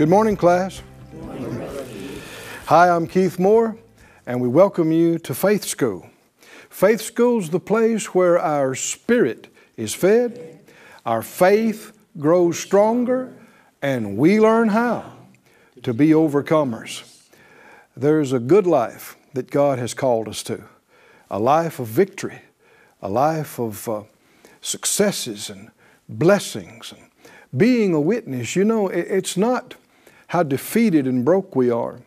Good morning, class. Hi, I'm Keith Moore, and we welcome you to Faith School. Faith School's the place where our spirit is fed, our faith grows stronger, and we learn how to be overcomers. There's a good life that God has called us to, a life of victory, a life of uh, successes and blessings and being a witness. You know, it's not how defeated and broke we are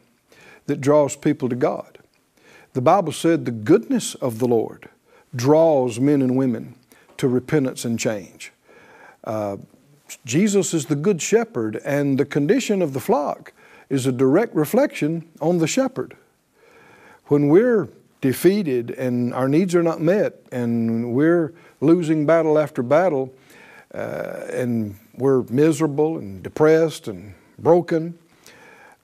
that draws people to God. The Bible said the goodness of the Lord draws men and women to repentance and change. Uh, Jesus is the good shepherd, and the condition of the flock is a direct reflection on the shepherd. When we're defeated and our needs are not met, and we're losing battle after battle, uh, and we're miserable and depressed and broken,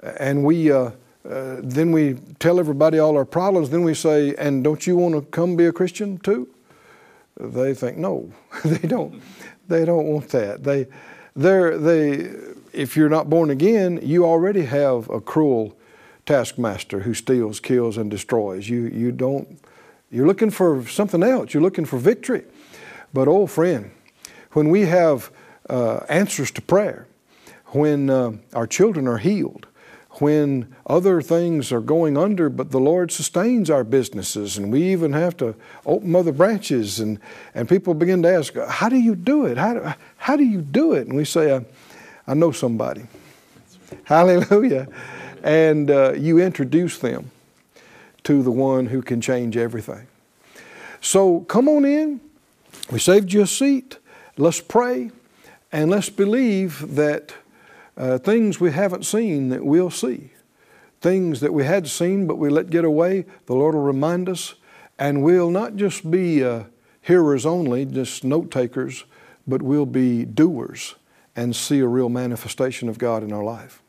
and we uh, uh, then we tell everybody all our problems. Then we say, "And don't you want to come be a Christian too?" They think, "No, they don't. They don't want that. They, they're, they. If you're not born again, you already have a cruel taskmaster who steals, kills, and destroys. You you don't. You're looking for something else. You're looking for victory. But oh, friend, when we have uh, answers to prayer, when uh, our children are healed, when other things are going under, but the Lord sustains our businesses, and we even have to open other branches, and, and people begin to ask, How do you do it? How do, how do you do it? And we say, I, I know somebody. Hallelujah. And uh, you introduce them to the one who can change everything. So come on in. We saved you a seat. Let's pray and let's believe that uh, things we haven't seen that we'll see. Things that we had seen but we let get away, the Lord will remind us, and we'll not just be uh, hearers only, just note takers, but we'll be doers and see a real manifestation of God in our life.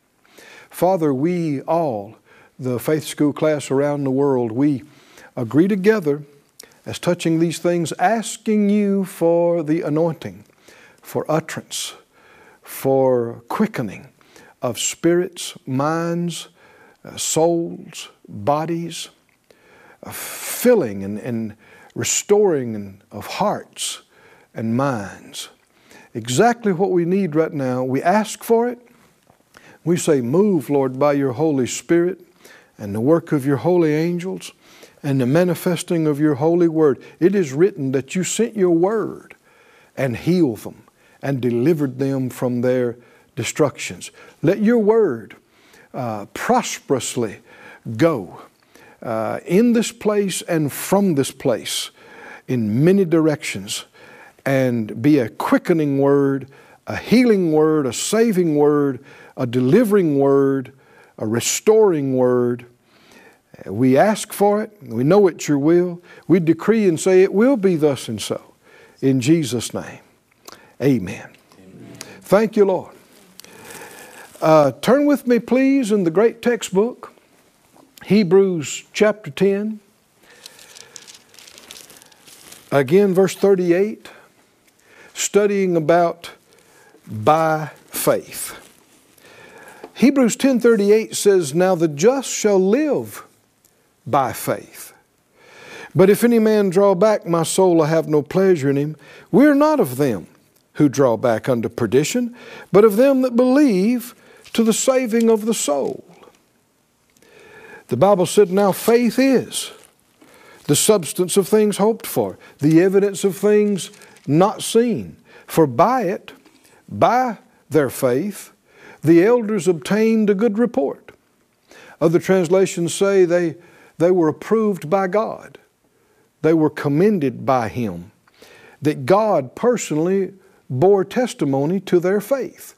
Father, we all, the faith school class around the world, we agree together as touching these things, asking you for the anointing, for utterance, for quickening of spirits, minds, uh, souls, bodies, filling and, and restoring of hearts and minds. Exactly what we need right now. We ask for it. We say, Move, Lord, by your Holy Spirit and the work of your holy angels and the manifesting of your holy word. It is written that you sent your word and healed them and delivered them from their destructions. Let your word uh, prosperously go uh, in this place and from this place in many directions and be a quickening word, a healing word, a saving word, a delivering word, a restoring word. We ask for it. We know it's your will. We decree and say it will be thus and so. In Jesus' name. Amen. Thank you, Lord. Uh, turn with me, please, in the great textbook, Hebrews chapter 10. Again, verse 38, studying about by faith. Hebrews 10:38 says, "Now the just shall live by faith. But if any man draw back, my soul I have no pleasure in him. We're not of them who draw back unto perdition, but of them that believe to the saving of the soul. The Bible said, Now faith is the substance of things hoped for, the evidence of things not seen. For by it, by their faith, the elders obtained a good report. Other translations say they, they were approved by God, they were commended by Him, that God personally bore testimony to their faith.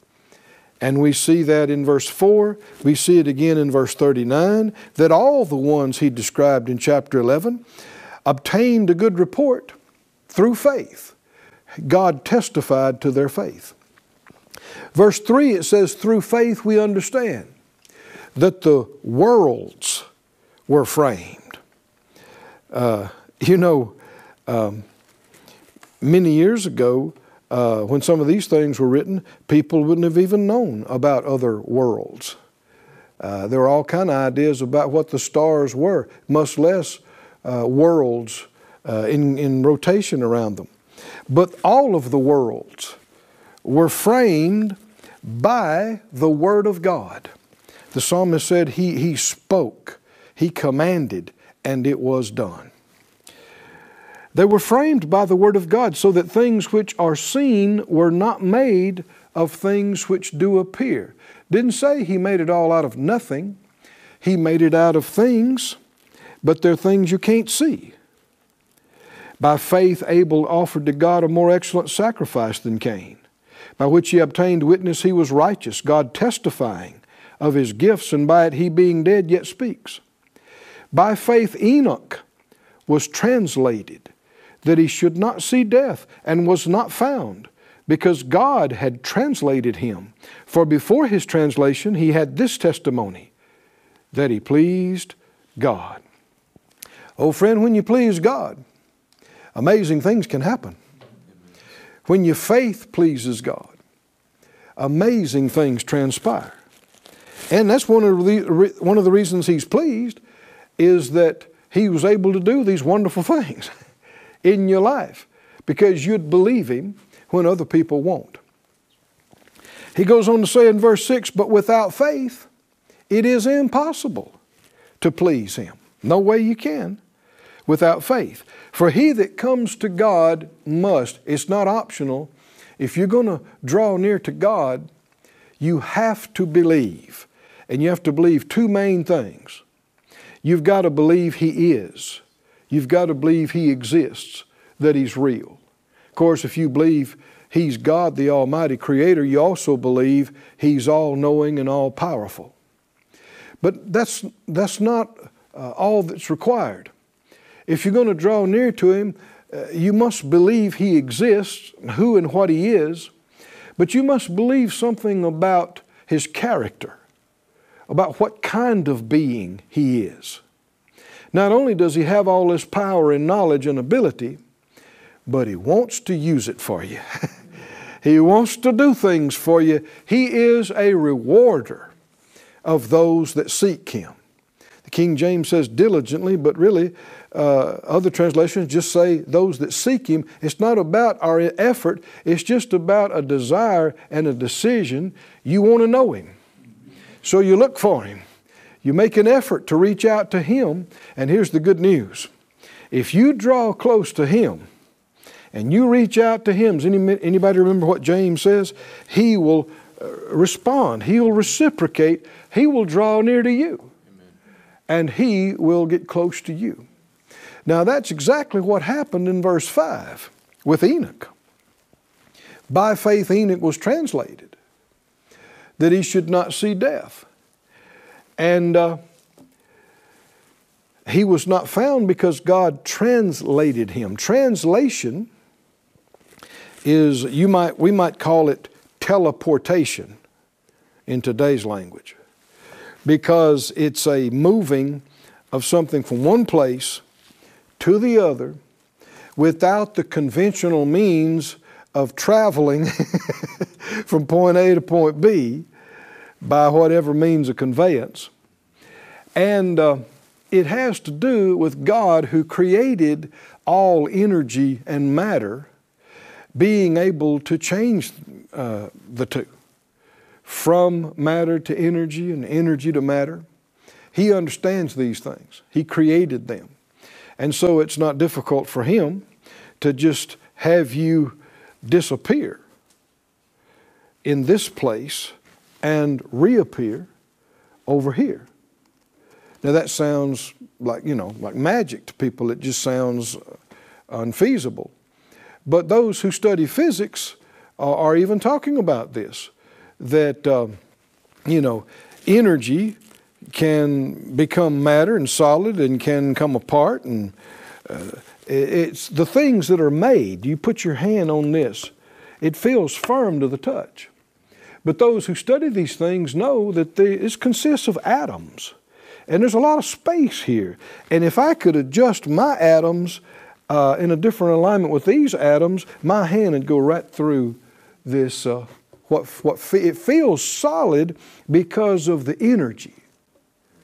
And we see that in verse 4. We see it again in verse 39 that all the ones he described in chapter 11 obtained a good report through faith. God testified to their faith. Verse 3 it says, Through faith we understand that the worlds were framed. Uh, you know, um, many years ago, uh, when some of these things were written, people wouldn't have even known about other worlds. Uh, there were all kind of ideas about what the stars were, much less uh, worlds uh, in, in rotation around them. But all of the worlds were framed by the Word of God. The psalmist said he, he spoke, he commanded, and it was done. They were framed by the Word of God so that things which are seen were not made of things which do appear. Didn't say He made it all out of nothing, He made it out of things, but they're things you can't see. By faith, Abel offered to God a more excellent sacrifice than Cain, by which he obtained witness he was righteous, God testifying of his gifts, and by it he being dead yet speaks. By faith, Enoch was translated that he should not see death and was not found because God had translated him. For before his translation, he had this testimony that he pleased God. Oh, friend, when you please God, amazing things can happen. When your faith pleases God, amazing things transpire. And that's one of the, one of the reasons he's pleased is that he was able to do these wonderful things in your life because you'd believe him when other people won't. He goes on to say in verse 6 But without faith, it is impossible to please him. No way you can without faith. For he that comes to God must, it's not optional. If you're going to draw near to God, you have to believe. And you have to believe two main things. You've got to believe He is, you've got to believe He exists, that He's real. Of course, if you believe He's God, the Almighty Creator, you also believe He's all knowing and all powerful. But that's, that's not uh, all that's required. If you're going to draw near to Him, uh, you must believe He exists, who and what He is, but you must believe something about His character, about what kind of being He is. Not only does He have all this power and knowledge and ability, but He wants to use it for you. he wants to do things for you. He is a rewarder of those that seek Him. The King James says diligently, but really uh, other translations just say those that seek Him. It's not about our effort, it's just about a desire and a decision. You want to know Him. So you look for Him. You make an effort to reach out to Him. And here's the good news if you draw close to Him, and you reach out to Him, does anybody remember what James says? He will uh, respond, He will reciprocate, He will draw near to you, and He will get close to you. Now, that's exactly what happened in verse 5 with Enoch. By faith, Enoch was translated that he should not see death. And uh, he was not found because God translated him. Translation is, you might, we might call it teleportation in today's language because it's a moving of something from one place to the other without the conventional means of traveling from point A to point B by whatever means of conveyance. And uh, it has to do with God who created all energy and matter being able to change uh, the two from matter to energy and energy to matter. He understands these things, He created them. And so it's not difficult for him to just have you disappear in this place and reappear over here. Now that sounds like, you know, like magic to people. It just sounds unfeasible. But those who study physics are, are even talking about this that, um, you know, energy can become matter and solid and can come apart and uh, it's the things that are made you put your hand on this it feels firm to the touch but those who study these things know that they, consists of atoms and there's a lot of space here and if i could adjust my atoms uh, in a different alignment with these atoms, my hand would go right through this. Uh, what, what fe- it feels solid because of the energy.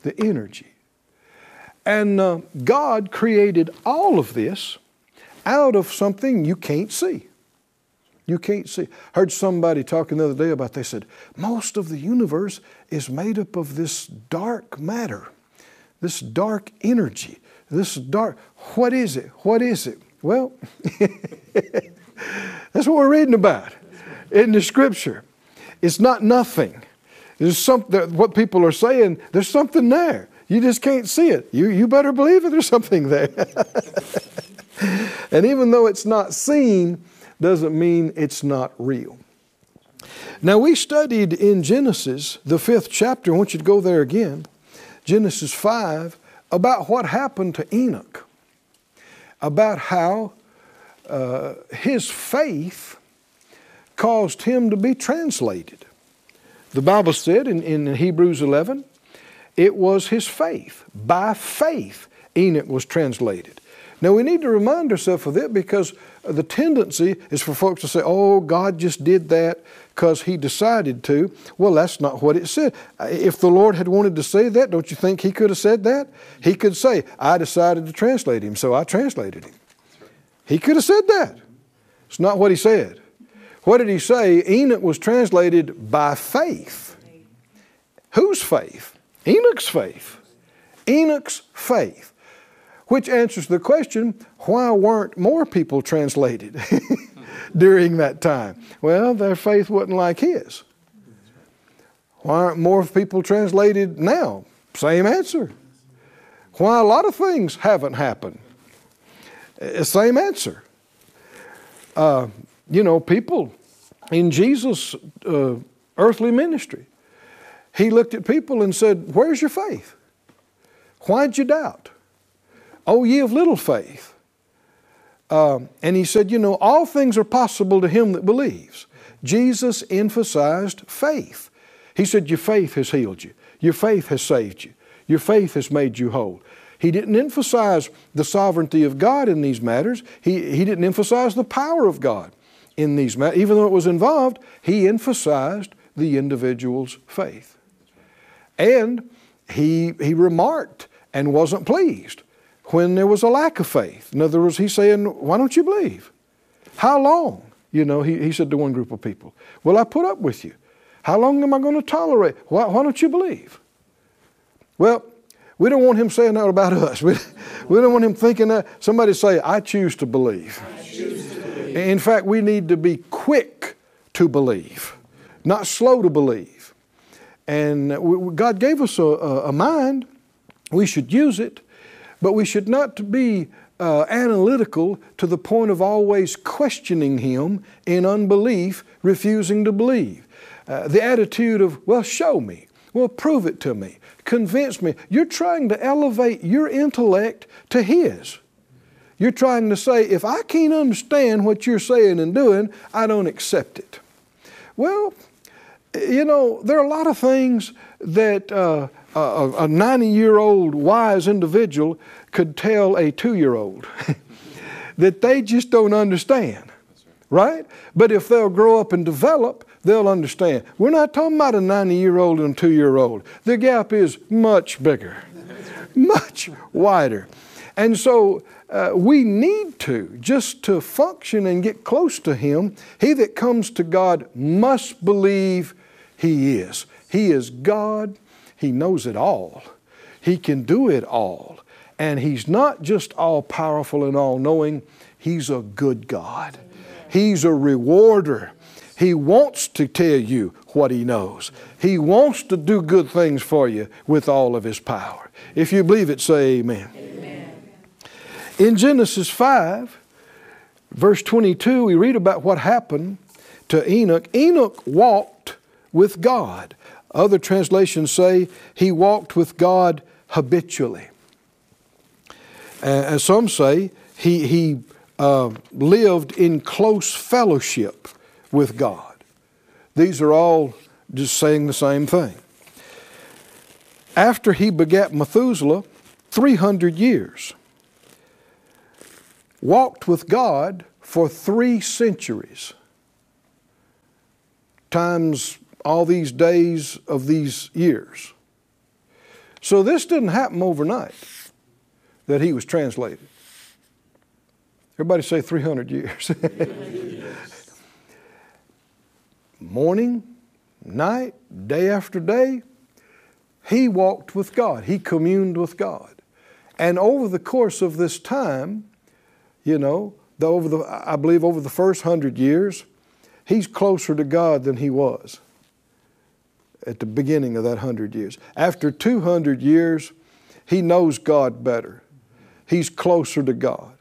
The energy. And uh, God created all of this out of something you can't see. You can't see. Heard somebody talking the other day about. They said most of the universe is made up of this dark matter, this dark energy, this dark. What is it? What is it? Well, that's what we're reading about in the Scripture. It's not nothing. There's something. What people are saying. There's something there. You just can't see it. You you better believe it. There's something there. and even though it's not seen doesn't mean it's not real. Now, we studied in Genesis, the fifth chapter, I want you to go there again, Genesis 5, about what happened to Enoch, about how uh, his faith caused him to be translated. The Bible said in, in Hebrews 11, it was his faith. By faith, Enoch was translated. Now we need to remind ourselves of it because the tendency is for folks to say, oh, God just did that because He decided to. Well, that's not what it said. If the Lord had wanted to say that, don't you think He could have said that? He could say, I decided to translate Him, so I translated Him. He could have said that. It's not what He said. What did He say? Enoch was translated by faith. Whose faith? Enoch's faith. Enoch's faith. Which answers the question why weren't more people translated during that time? Well, their faith wasn't like his. Why aren't more people translated now? Same answer. Why a lot of things haven't happened? Uh, same answer. Uh, you know, people in Jesus' uh, earthly ministry, he looked at people and said, Where's your faith? Why'd you doubt? Oh, ye of little faith. Um, and he said, You know, all things are possible to him that believes. Jesus emphasized faith. He said, Your faith has healed you, your faith has saved you, your faith has made you whole. He didn't emphasize the sovereignty of God in these matters, he, he didn't emphasize the power of God in these matters. Even though it was involved, he emphasized the individual's faith. And he, he remarked and wasn't pleased when there was a lack of faith. In other words, he's saying, Why don't you believe? How long? You know, he, he said to one group of people, Well, I put up with you. How long am I going to tolerate? Why, why don't you believe? Well, we don't want him saying that about us. We, we don't want him thinking that. Somebody say, I choose to believe. Choose to believe. In fact, we need to be quick to believe, not slow to believe. And we, God gave us a, a mind. We should use it. But we should not be uh, analytical to the point of always questioning Him in unbelief, refusing to believe. Uh, the attitude of, well, show me, well, prove it to me, convince me. You're trying to elevate your intellect to His. You're trying to say, if I can't understand what you're saying and doing, I don't accept it. Well, you know, there are a lot of things that uh, a 90 year old wise individual could tell a two year old that they just don't understand. Right? But if they'll grow up and develop, they'll understand. We're not talking about a 90 year old and a two year old. The gap is much bigger, much wider. And so uh, we need to, just to function and get close to Him, he that comes to God must believe He is. He is God he knows it all. He can do it all. And He's not just all powerful and all knowing, He's a good God. He's a rewarder. He wants to tell you what He knows. He wants to do good things for you with all of His power. If you believe it, say amen. amen. In Genesis 5, verse 22, we read about what happened to Enoch. Enoch walked with God. Other translations say he walked with God habitually. And some say he, he uh, lived in close fellowship with God. These are all just saying the same thing. After he begat Methuselah, 300 years. walked with God for three centuries, times all these days of these years. So this didn't happen overnight that he was translated. Everybody say 300 years. Morning, night, day after day, he walked with God. He communed with God. And over the course of this time, you know, the, over the, I believe over the first hundred years, he's closer to God than he was at the beginning of that hundred years. After 200 years, he knows God better. He's closer to God.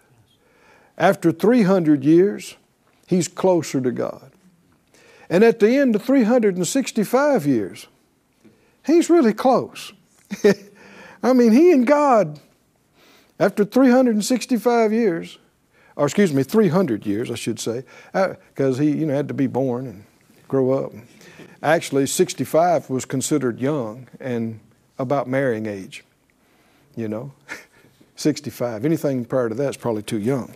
After 300 years, he's closer to God. And at the end of 365 years, he's really close. I mean, he and God, after 365 years, or excuse me, 300 years, I should say, because uh, he you know, had to be born and grow up. Actually, 65 was considered young and about marrying age, you know. 65. Anything prior to that is probably too young.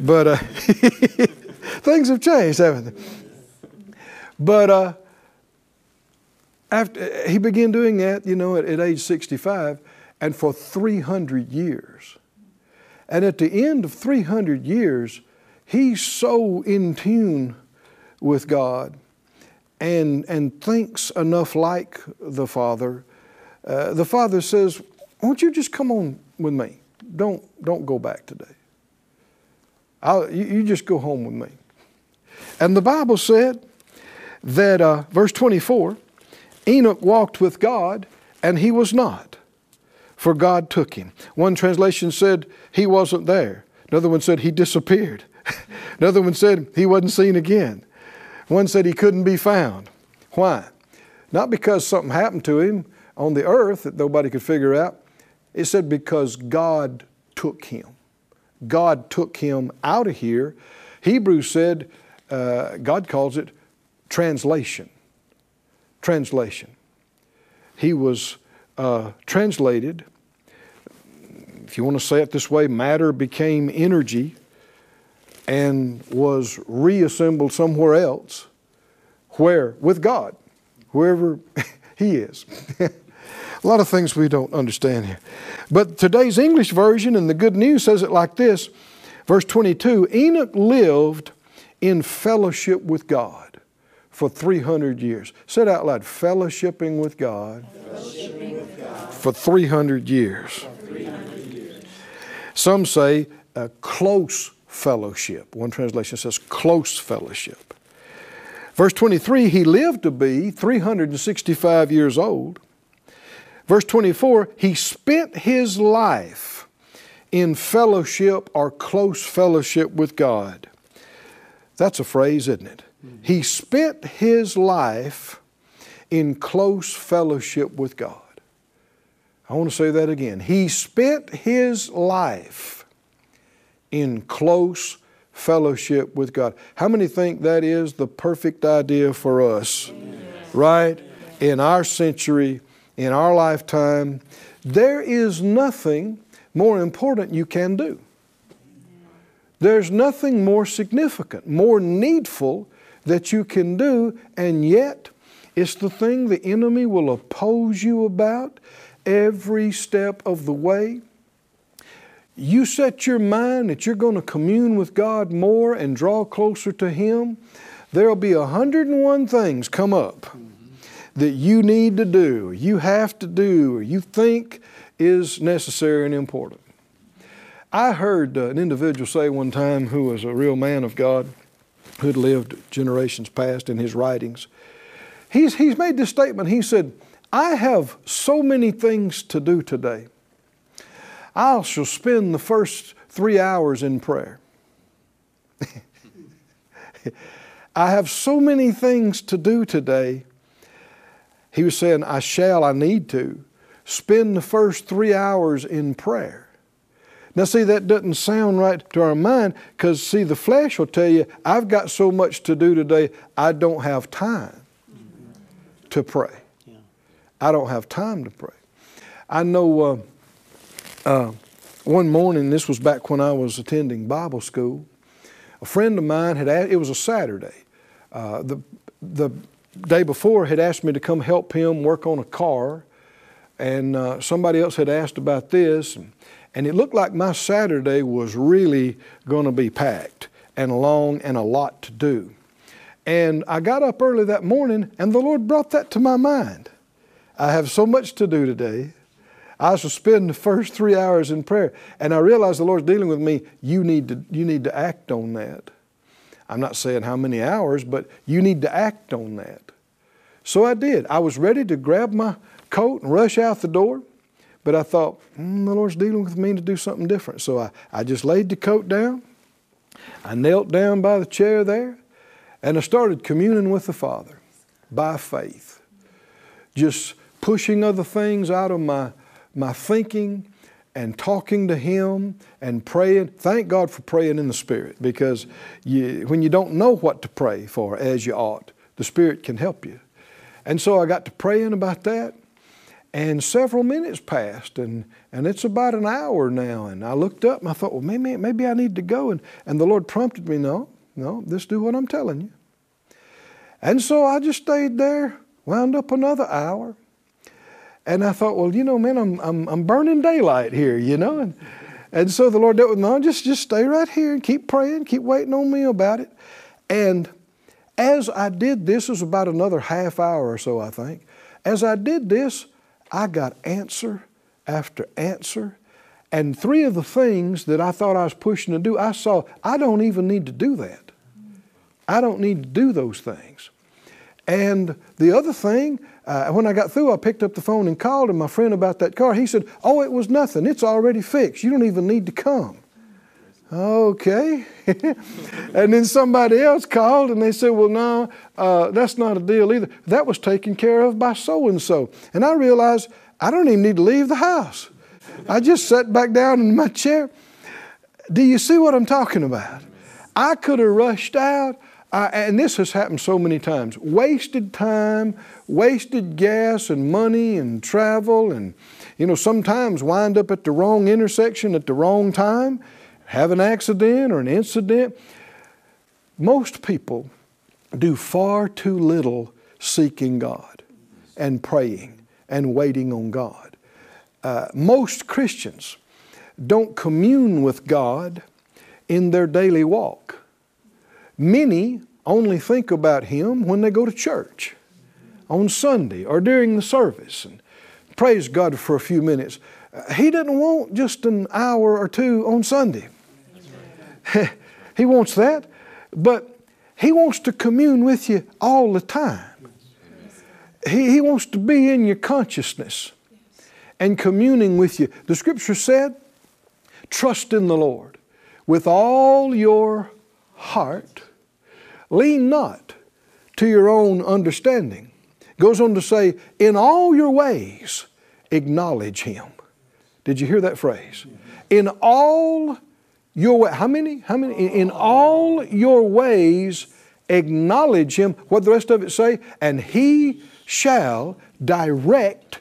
But uh, things have changed, haven't they? But uh, after he began doing that, you know, at, at age 65, and for 300 years. And at the end of 300 years, he's so in tune with God and, and thinks enough like the Father. Uh, the Father says, Won't you just come on with me? Don't, don't go back today. I'll, you, you just go home with me. And the Bible said that, uh, verse 24, Enoch walked with God and he was not, for God took him. One translation said he wasn't there. Another one said he disappeared. Another one said he wasn't seen again. One said he couldn't be found. Why? Not because something happened to him on the earth that nobody could figure out. It said because God took him. God took him out of here. Hebrews said, uh, God calls it translation. Translation. He was uh, translated, if you want to say it this way, matter became energy and was reassembled somewhere else. Where? With God, wherever He is. a lot of things we don't understand here. But today's English version and the Good News says it like this Verse 22 Enoch lived in fellowship with God for 300 years. Said out loud, fellowshipping with God, fellowshipping with God. For, 300 years. for 300 years. Some say a close fellowship. One translation says close fellowship. Verse 23, he lived to be 365 years old. Verse 24, he spent his life in fellowship or close fellowship with God. That's a phrase, isn't it? Hmm. He spent his life in close fellowship with God. I want to say that again. He spent his life in close fellowship with God. How many think that is the perfect idea for us? Right? In our century, in our lifetime, there is nothing more important you can do. There's nothing more significant, more needful that you can do, and yet it's the thing the enemy will oppose you about every step of the way you set your mind that you're going to commune with God more and draw closer to Him, there'll be 101 things come up that you need to do, you have to do, or you think is necessary and important. I heard uh, an individual say one time who was a real man of God, who had lived generations past in his writings. He's, he's made this statement. He said, I have so many things to do today. I shall spend the first three hours in prayer. I have so many things to do today. He was saying, I shall, I need to spend the first three hours in prayer. Now, see, that doesn't sound right to our mind because, see, the flesh will tell you, I've got so much to do today, I don't have time to pray. I don't have time to pray. I know. Uh, uh, one morning, this was back when I was attending Bible school, a friend of mine had asked, it was a Saturday. Uh, the, the day before had asked me to come help him work on a car, and uh, somebody else had asked about this, and, and it looked like my Saturday was really going to be packed and long and a lot to do. And I got up early that morning, and the Lord brought that to my mind. I have so much to do today. I shall spend the first three hours in prayer. And I realized the Lord's dealing with me. You need to, you need to act on that. I'm not saying how many hours, but you need to act on that. So I did. I was ready to grab my coat and rush out the door, but I thought, mm, the Lord's dealing with me to do something different. So I, I just laid the coat down. I knelt down by the chair there, and I started communing with the Father by faith. Just pushing other things out of my, my thinking and talking to Him and praying. Thank God for praying in the Spirit because you, when you don't know what to pray for as you ought, the Spirit can help you. And so I got to praying about that, and several minutes passed, and, and it's about an hour now. And I looked up and I thought, well, maybe, maybe I need to go. And, and the Lord prompted me, no, no, just do what I'm telling you. And so I just stayed there, wound up another hour. And I thought, well, you know, man, I'm, I'm, I'm burning daylight here, you know. And, and so the Lord dealt with me, no, just, just stay right here and keep praying, keep waiting on me about it. And as I did this, was about another half hour or so, I think. As I did this, I got answer after answer. And three of the things that I thought I was pushing to do, I saw I don't even need to do that. I don't need to do those things. And the other thing, uh, when I got through, I picked up the phone and called him, my friend, about that car. He said, Oh, it was nothing. It's already fixed. You don't even need to come. Okay. and then somebody else called and they said, Well, no, uh, that's not a deal either. That was taken care of by so and so. And I realized I don't even need to leave the house. I just sat back down in my chair. Do you see what I'm talking about? I could have rushed out. Uh, and this has happened so many times wasted time, wasted gas and money and travel, and you know, sometimes wind up at the wrong intersection at the wrong time, have an accident or an incident. Most people do far too little seeking God and praying and waiting on God. Uh, most Christians don't commune with God in their daily walk. Many only think about Him when they go to church on Sunday or during the service and praise God for a few minutes. Uh, he doesn't want just an hour or two on Sunday. he wants that, but He wants to commune with you all the time. He, he wants to be in your consciousness and communing with you. The scripture said, Trust in the Lord with all your heart Lean not to your own understanding. Goes on to say, in all your ways, acknowledge him. Did you hear that phrase? In all your way, how many? How many? In, in all your ways, acknowledge him. What the rest of it say? And he shall direct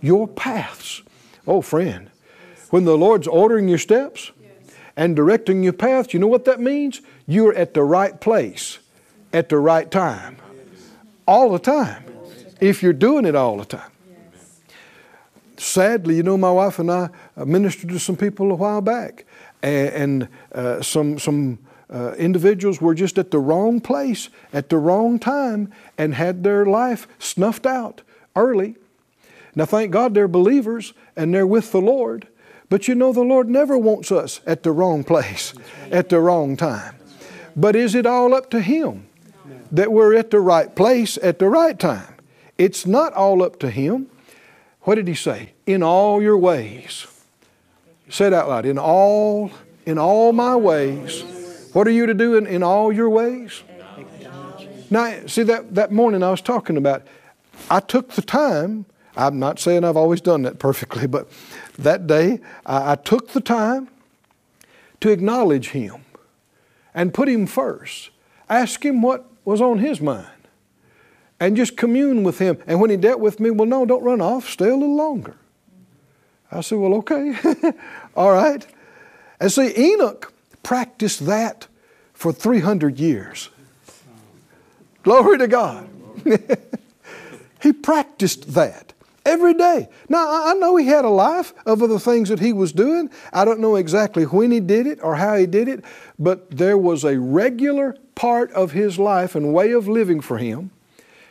your paths. Oh, friend, when the Lord's ordering your steps and directing your paths, you know what that means? You're at the right place at the right time. All the time. If you're doing it all the time. Sadly, you know, my wife and I ministered to some people a while back, and, and uh, some, some uh, individuals were just at the wrong place at the wrong time and had their life snuffed out early. Now, thank God they're believers and they're with the Lord. But you know, the Lord never wants us at the wrong place at the wrong time. But is it all up to Him? That we're at the right place at the right time. It's not all up to Him. What did He say? In all your ways. Say it out loud. In all, in all my ways. What are you to do in, in all your ways? Now, see that, that morning I was talking about, I took the time, I'm not saying I've always done that perfectly, but that day I, I took the time to acknowledge Him and put Him first. Ask Him what was on his mind. And just commune with him. And when he dealt with me, well, no, don't run off, stay a little longer. I said, Well, okay. All right. And see, Enoch practiced that for 300 years. Glory to God. he practiced that every day. Now, I know he had a life of other things that he was doing. I don't know exactly when he did it or how he did it, but there was a regular part of his life and way of living for him.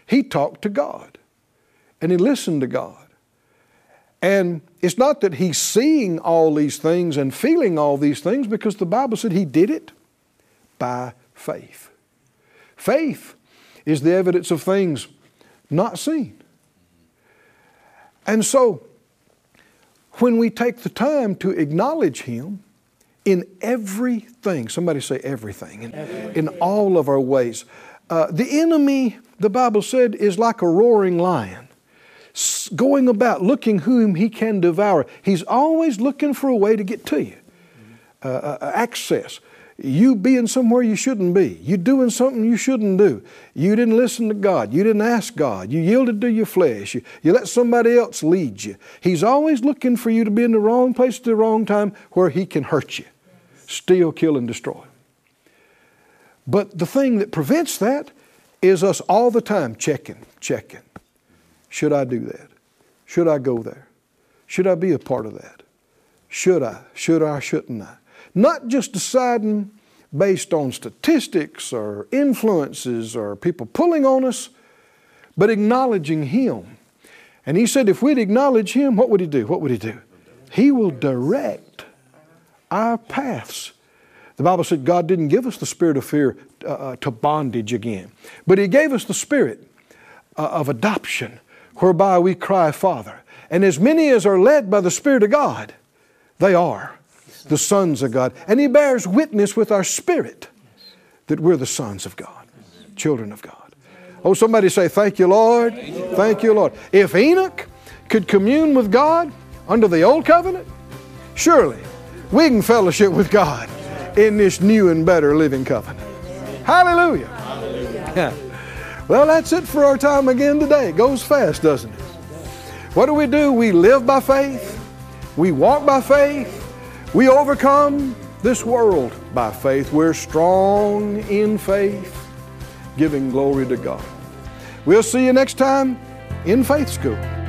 He talked to God and he listened to God. And it's not that he's seeing all these things and feeling all these things because the Bible said he did it by faith. Faith is the evidence of things not seen. And so, when we take the time to acknowledge Him in everything, somebody say everything, in, in all of our ways, uh, the enemy, the Bible said, is like a roaring lion going about looking whom he can devour. He's always looking for a way to get to you, uh, uh, uh access you being somewhere you shouldn't be, you doing something you shouldn't do, you didn't listen to God, you didn't ask God, you yielded to your flesh, you, you let somebody else lead you. He's always looking for you to be in the wrong place at the wrong time where He can hurt you, steal, kill, and destroy. But the thing that prevents that is us all the time checking, checking. Should I do that? Should I go there? Should I be a part of that? Should I? Should I? Shouldn't I? Not just deciding based on statistics or influences or people pulling on us, but acknowledging Him. And He said if we'd acknowledge Him, what would He do? What would He do? He will direct our paths. The Bible said God didn't give us the spirit of fear uh, uh to bondage again, but He gave us the spirit uh, of adoption, whereby we cry, Father. And as many as are led by the Spirit of God, they are the sons of God. And He bears witness with our spirit that we're the sons of God, children of God. Oh, somebody say, Thank you, Lord. Thank you, Lord. If Enoch could commune with God under the old covenant, surely we can fellowship with God in this new and better living covenant. Hallelujah. Hallelujah. Well, that's it for our time again today. It goes fast, doesn't it? What do we do? We live by faith, we walk by faith, we overcome this world by faith. We're strong in faith, giving glory to God. We'll see you next time in Faith School.